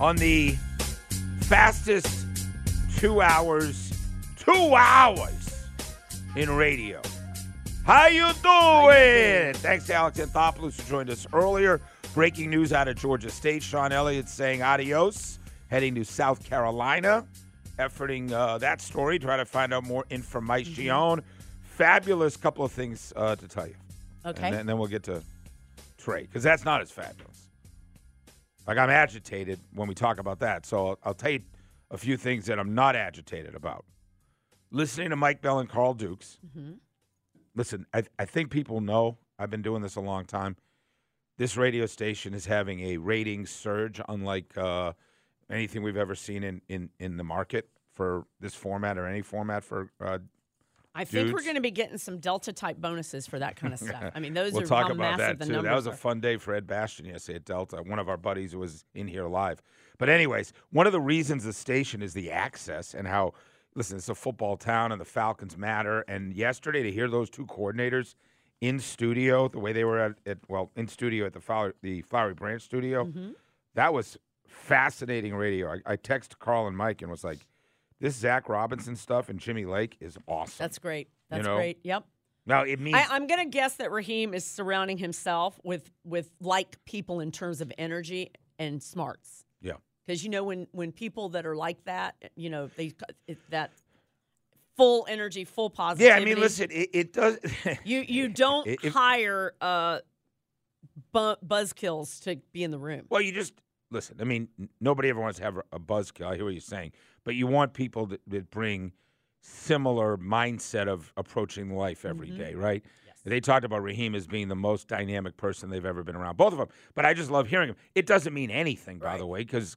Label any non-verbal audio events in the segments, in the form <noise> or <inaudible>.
on the fastest two hours, two hours in radio. How you doing? Thanks to Alex Anthopoulos who joined us earlier. Breaking news out of Georgia State. Shawn Elliott saying adios, heading to South Carolina. Efforting uh, that story, try to find out more information. Mm-hmm. Fabulous couple of things uh, to tell you. Okay. And then, and then we'll get to Trae, because that's not as fabulous. Like, I'm agitated when we talk about that. So I'll, I'll tell you a few things that I'm not agitated about. Listening to Mike Bell and Carl Dukes. Listen, I, I think people know I've been doing this a long time. This radio station is having a rating surge, unlike uh, anything we've ever seen in, in, in the market for this format or any format for uh, I think we're going to be getting some Delta type bonuses for that kind of stuff. I mean, those we'll are talk how about massive that the too. That was a fun day for Ed Bastian yesterday at Delta. One of our buddies was in here live. But anyways, one of the reasons the station is the access and how listen, it's a football town and the Falcons matter. And yesterday to hear those two coordinators in studio, the way they were at, at well in studio at the Flowery, the Flowery Branch studio, Mm-hmm. that was fascinating radio. I, I texted Carl and Mike and was like, "This Zac Robinson stuff and Jimmy Lake is awesome." That's great. That's know, great. Yep. now it means I, I'm going to guess that Raheem is surrounding himself with with like people in terms of energy and smarts. yeah. Because you know when when people that are like that, you know they it, that full energy, full positivity. Yeah. I mean, listen, it, it does. <laughs> You you don't If- hire uh, bu- buzzkills to be in the room. Well, you just listen. I mean, nobody ever wants to have a buzzkill. I hear what you're saying, but you want people that, that bring similar mindset of approaching life every mm-hmm. day, right? Yes. They talked about Raheem as being the most dynamic person they've ever been around, both of them. But I just love hearing him. It doesn't mean anything, by the way, because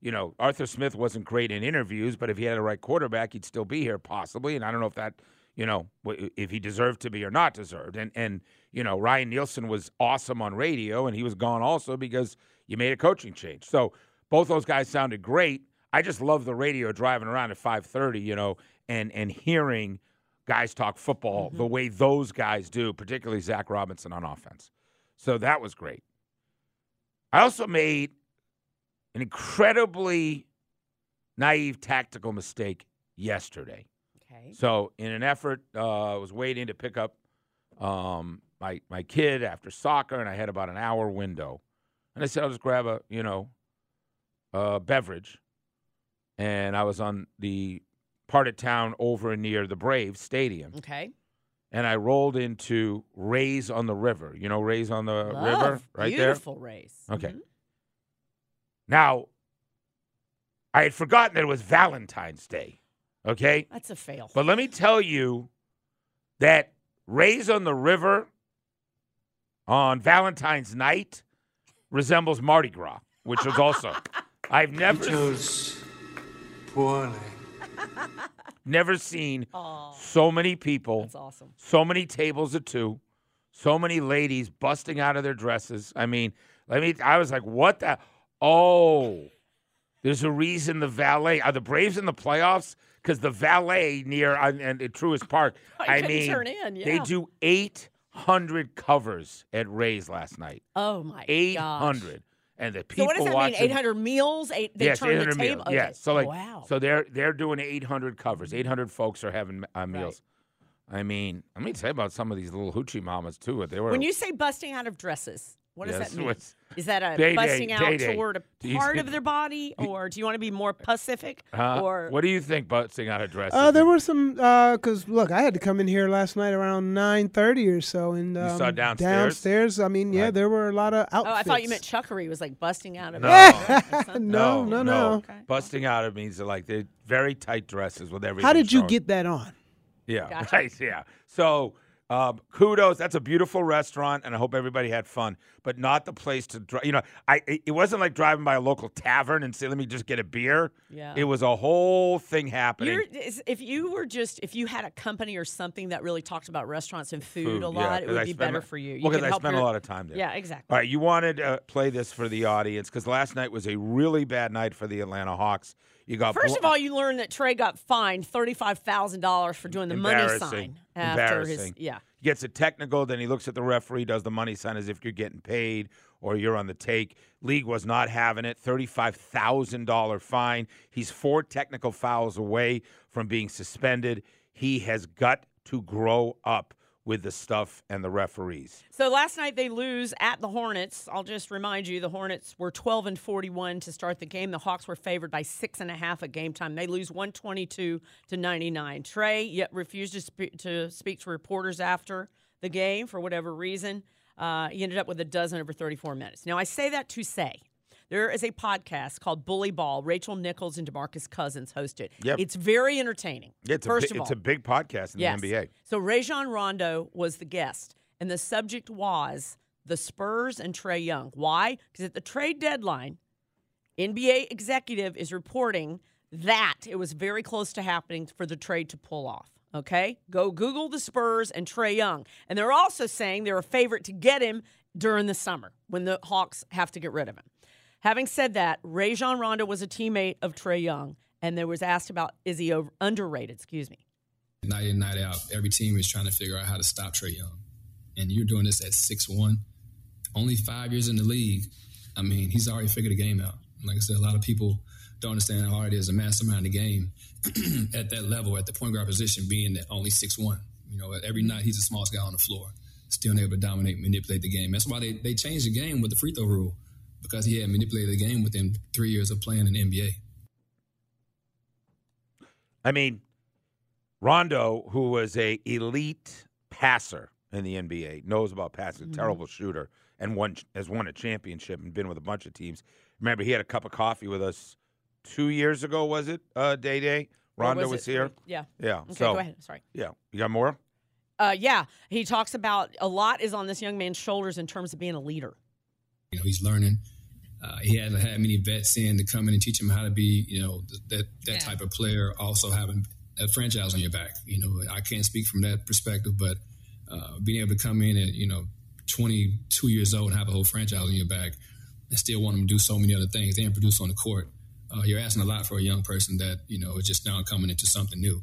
you know Arthur Smith wasn't great in interviews, but if he had the right quarterback, he'd still be here possibly. And I don't know if that you know if he deserved to be or not deserved. And and you know Ryan Nielsen was awesome on radio, and he was gone also because you made a coaching change. So both those guys sounded great. I just love the radio driving around at 5:30, you know, and and hearing guys talk football the way those guys do, particularly Zac Robinson on offense. So that was great. I also made an incredibly naive tactical mistake yesterday. Okay. So, in an effort, uh, I was waiting to pick up um, my my kid after soccer, and I had about an hour window. And I said, I'll just grab a you know a beverage. And I was on the part of town over near the Braves Stadium, Okay. and I rolled into Ray's on the River. You know, Ray's on the river, Love. right Beautiful race. Okay. Mhm. Now, I had forgotten that it was Valentine's Day. Okay. That's a fail. But let me tell you that Ray's on the River on Valentine's night resembles Mardi Gras, which was also <laughs> I've never chose poorly. <laughs> never seen Aw, so many people, that's awesome. so many tables of two, so many ladies busting out of their dresses. I mean, let me I was like, what the oh there's a reason the valet are the Braves in the playoffs because the valet near uh, and at Truist Park. <laughs> I I mean, turn in, they do 800 covers at Ray's last night. Oh my 800, and the So people what does that watching. mean? 800 meals? Eight, they yes, turn 800 the table. meals. Okay. Yes, so like, wow. so they're they're doing 800 covers. 800 folks are having uh, meals. I mean, let me tell you about some of these little hoochie mamas too. They were when you say busting out of dresses, what does Yes, that mean? what's- Is that a Day day, busting out day day. toward a <laughs> part think- of their body, or do you want to be more Pacific? Huh? or what do you think busting out of dresses? Uh, there were some because look, I had to come in here last night around nine thirty or so, and um, saw downstairs? Downstairs, I mean, yeah, Right. there were a lot of outfits. oh. I thought you meant chuckery was like busting out of. No. That's <laughs> not- No, no, no. Okay. Busting out it means they're like they're very tight dresses with everything. How did you showing. get that on? Yeah, Gotcha. right. Yeah. So um, kudos. That's a beautiful restaurant, and I hope everybody had fun. But not the place to drive. You know, I it it wasn't like driving by a local tavern and say, "Let me just get a beer." Yeah. It was a whole thing happening. You're, if you were just if you had a company or something that really talked about restaurants and food, Food, a yeah, lot, it 'cause would I be better a- for you. you Well, because I spent a lot of time there. Yeah, exactly. All right, you wanted to play this for the audience because last night was a really bad night for the Atlanta Hawks. You got First blo- of all, you learned that Trae got fined thirty five thousand dollars for doing the money sign after his yeah. He gets a technical, then he looks at the referee, does the money sign as if you're getting paid, or you're on the take. League was not having it. $35,000 fine. He's four technical fouls away from being suspended. He has got to grow up with the stuff and the referees. So last night they lose at the Hornets. I'll just remind you the Hornets were 12 and 41 to start the game. The Hawks were favored by six and a half at game time. They lose 122 to 99. Trae yet refused to, spe- to speak to reporters after the game for whatever reason. Uh, he ended up with a dozen over 34 minutes. Now I say that to say there is a podcast called Bully Ball. Rachel Nichols and DeMarcus Cousins host it. Yep. It's very entertaining. It's First a, bi- of it's all, a big podcast in yes. the NBA. So Rajon Rondo was the guest, and the subject was the Spurs and Trae Young. Why? Because at the trade deadline, NBA executive is reporting that it was very close to happening for the trade to pull off. Okay, go Google the Spurs and Trae Young, and they're also saying they're a favorite to get him during the summer when the Hawks have to get rid of him. Having said that, Rajon Rondo was a teammate of Trae Young, and there was asked about is he over, underrated? Excuse me. Night in, night out, every team is trying to figure out how to stop Trae Young, and you're doing this at six one, only five years in the league. I mean, he's already figured the game out. Like I said, a lot of people don't understand how hard it is to mastermind the game <clears throat> at that level, at the point guard position, being that only six one. You know, every night he's the smallest guy on the floor, still able to dominate, manipulate the game. That's why they, they changed the game with the free throw rule because he had manipulated the game within three years of playing in the NBA. I mean, Rondo, who was a elite passer in the NBA, knows about passing, Mm-hmm. terrible shooter, and won has won a championship and been with a bunch of teams. Remember, he had a cup of coffee with us two years ago. Was it uh, Day Day? Rondo was was, here. Yeah. Yeah. Okay, so go ahead. Sorry. yeah, you got more. Uh, yeah, he talks about a lot is on this young man's shoulders in terms of being a leader. You know, he's learning. Uh, he hasn't had many vets in to come in and teach him how to be, you know, th- that that type of player. Also having that franchise on your back. You know, I can't speak from that perspective, but uh, being able to come in at you know 22 years old and have a whole franchise on your back, and still want him to do so many other things and produce on the court. Uh, you're asking a lot for a young person that you know is just now coming into something new.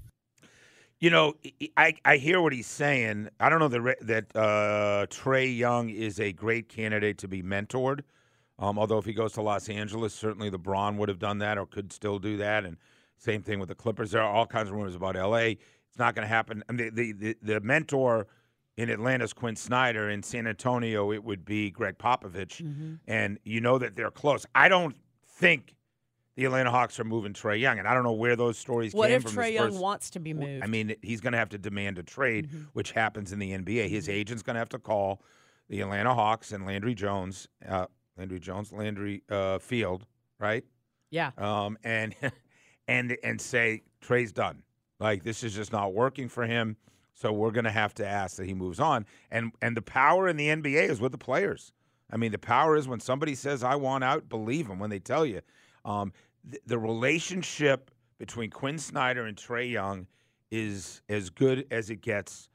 You know, I, I hear what he's saying. I don't know that that uh, Trae Young is a great candidate to be mentored. Um, although if he goes to Los Angeles, certainly LeBron would have done that or could still do that. And same thing with the Clippers. There are all kinds of rumors about L.A. It's not going to happen. I mean, the, the the mentor in Atlanta is Quin Snyder. In San Antonio, it would be Gregg Popovich. And you know that they're close. I don't think the Atlanta Hawks are moving Trae Young, and I don't know where those stories What came if from. Trae Young Spurs. wants to be moved? I mean, he's going to have to demand a trade, which happens in the NBA. His agent's going to have to call the Atlanta Hawks and Landry Jones, uh, Landry Jones, Landry uh, Field, right? yeah. Um, and <laughs> and and say Trae's done. Like this is just not working for him. So we're going to have to ask that he moves on. And and the power in the NBA is with the players. I mean, the power is when somebody says I want out, believe them when they tell you. Um, th- the relationship between Quin Snyder and Trae Young is as good as it gets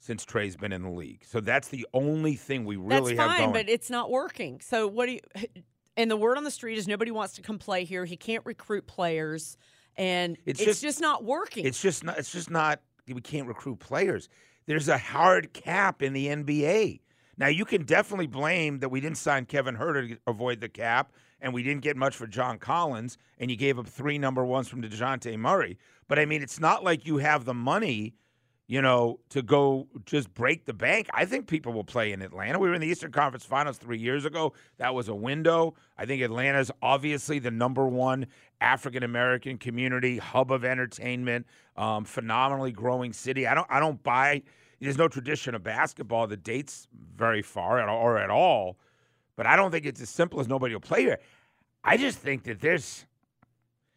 since Trae's been in the league. So that's the only thing we really. That's have fine, going. but it's not working. So what do you? <laughs> And the word on the street is nobody wants to come play here. He can't recruit players, and It's it's, just- just, not working. It's just not. It's just not. We can't recruit players. There's a hard cap in the NBA. Now you can definitely blame that we didn't sign Kevin Huerter to avoid the cap, and we didn't get much for John Collins, and you gave up three number ones from Dejounte Murray. But I mean, it's not like you have the money, you know, to go just break the bank. I think people will play in Atlanta. We were in the Eastern Conference Finals three years ago. That was a window. I think Atlanta's obviously the number one African American community hub of entertainment, um, phenomenally growing city. I don't. I don't buy. There's no tradition of basketball that dates very far at, or at all. But I don't think it's as simple as nobody will play here. I just think that there's,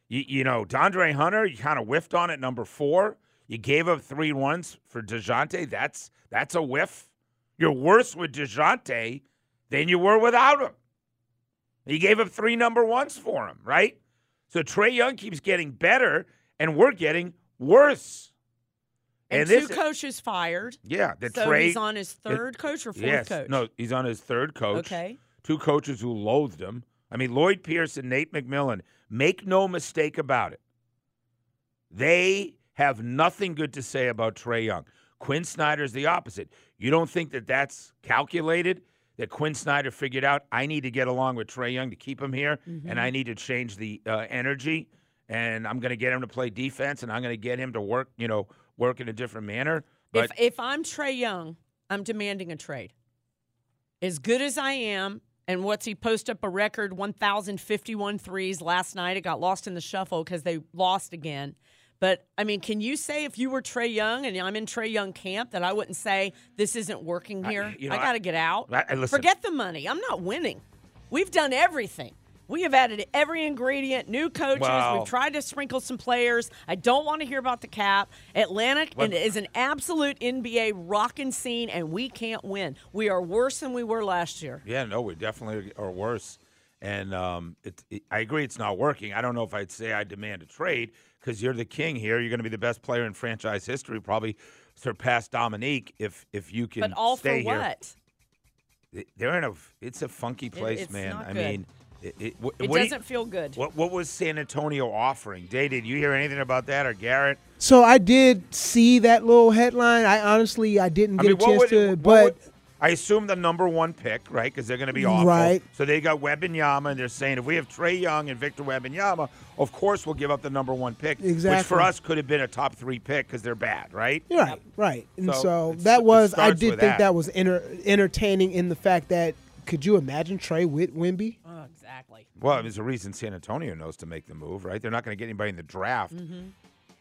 you, you know, De'Andre Hunter. You kind of whiffed on it number four. You gave up three ones for Dejounte. That's that's a whiff. You're worse with Dejounte than you were without him. You gave up three number ones for him, right? So Trae Young keeps getting better, and we're getting worse. and this- two coaches fired. Yeah, the so Trae. he's on his third coach or fourth yes, coach. no, he's on his third coach. Okay. Two coaches who loathed him. I mean, Lloyd Pierce and Nate McMillan. Make no mistake about it. They have nothing good to say about Trae Young. Quin Snyder's the opposite. You don't think that that's calculated? that Quin Snyder figured out I need to get along with Trae Young to keep him here, Mm-hmm. and I need to change the uh, energy, and I'm going to get him to play defense, and I'm going to get him to work, you know, work in a different manner. But if if I'm Trae Young, I'm demanding a trade. As good as I am, and what's he post up a record 1,051 threes last night? It got lost in the shuffle because they lost again. But I mean, can you say if you were Trae Young and I'm in Trae Young camp that I wouldn't say this isn't working I- here? you know, I I- got to get out. I- I- Forget the money. I'm not winning. We've done everything. We have added every ingredient, new coaches. Well- We've tried to sprinkle some players. I don't want to hear about the cap. Atlanta What- is an absolute NBA rocking scene, and we can't win. We are worse than we were last year. Yeah, no, we definitely are worse. And um, it, it, I agree it's not working. I don't know if I'd say I demand a trade because you're the king here. You're going to be the best player in franchise history, probably surpass Dominique if if you can But all for here. what? They- They're in a it's a funky place, it's man. I mean, it, it, wh- It what do you- doesn't feel good. what what was San Antonio offering? Day, did you hear anything about that or Garrett? So I did see that little headline. I honestly I didn't I get mean, a chance would, to, but would- I assume the number one pick, right? Because they're going to be awful. Right. So they got Wembanyama, and Yama, and they're saying if we have Trae Young and Victor Wembanyama, of course we'll give up the number one pick, Exactly. which for us could have been a top three pick because they're bad, right? right, right. And So so, that was I did think that. that, was enter, entertaining in the fact that could you imagine Trae with Wemby? Oh, exactly. Well, there's a reason San Antonio knows to make the move, right? They're not going to get anybody in the draft. Mm-hmm.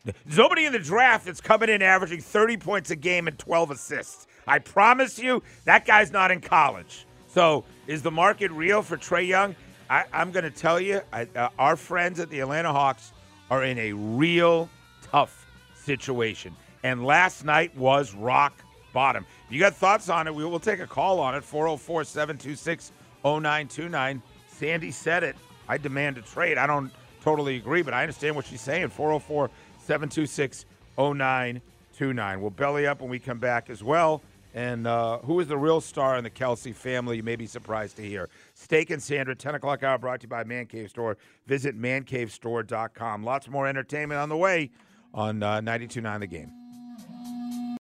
There's nobody in the draft that's coming in averaging 30 points a game and 12 assists. I promise you, that guy's not in college. So, is the market real for Trae Young? I, I'm going to tell you, I, uh, our friends at the Atlanta Hawks are in a real tough situation. And last night was rock bottom. If you got thoughts on it, we will take a call on it 404 726 0929. Sandy said it. I demand a trade. I don't totally agree, but I understand what she's saying. 404 726 0929. We'll belly up when we come back as well. And uh, who is the real star in the Kelce family? You may be surprised to hear. Steak and Sandra, 10 o'clock hour, brought to you by Man Cave Store. Visit mancavestore.com. Lots more entertainment on the way on uh, 92.9 The Game.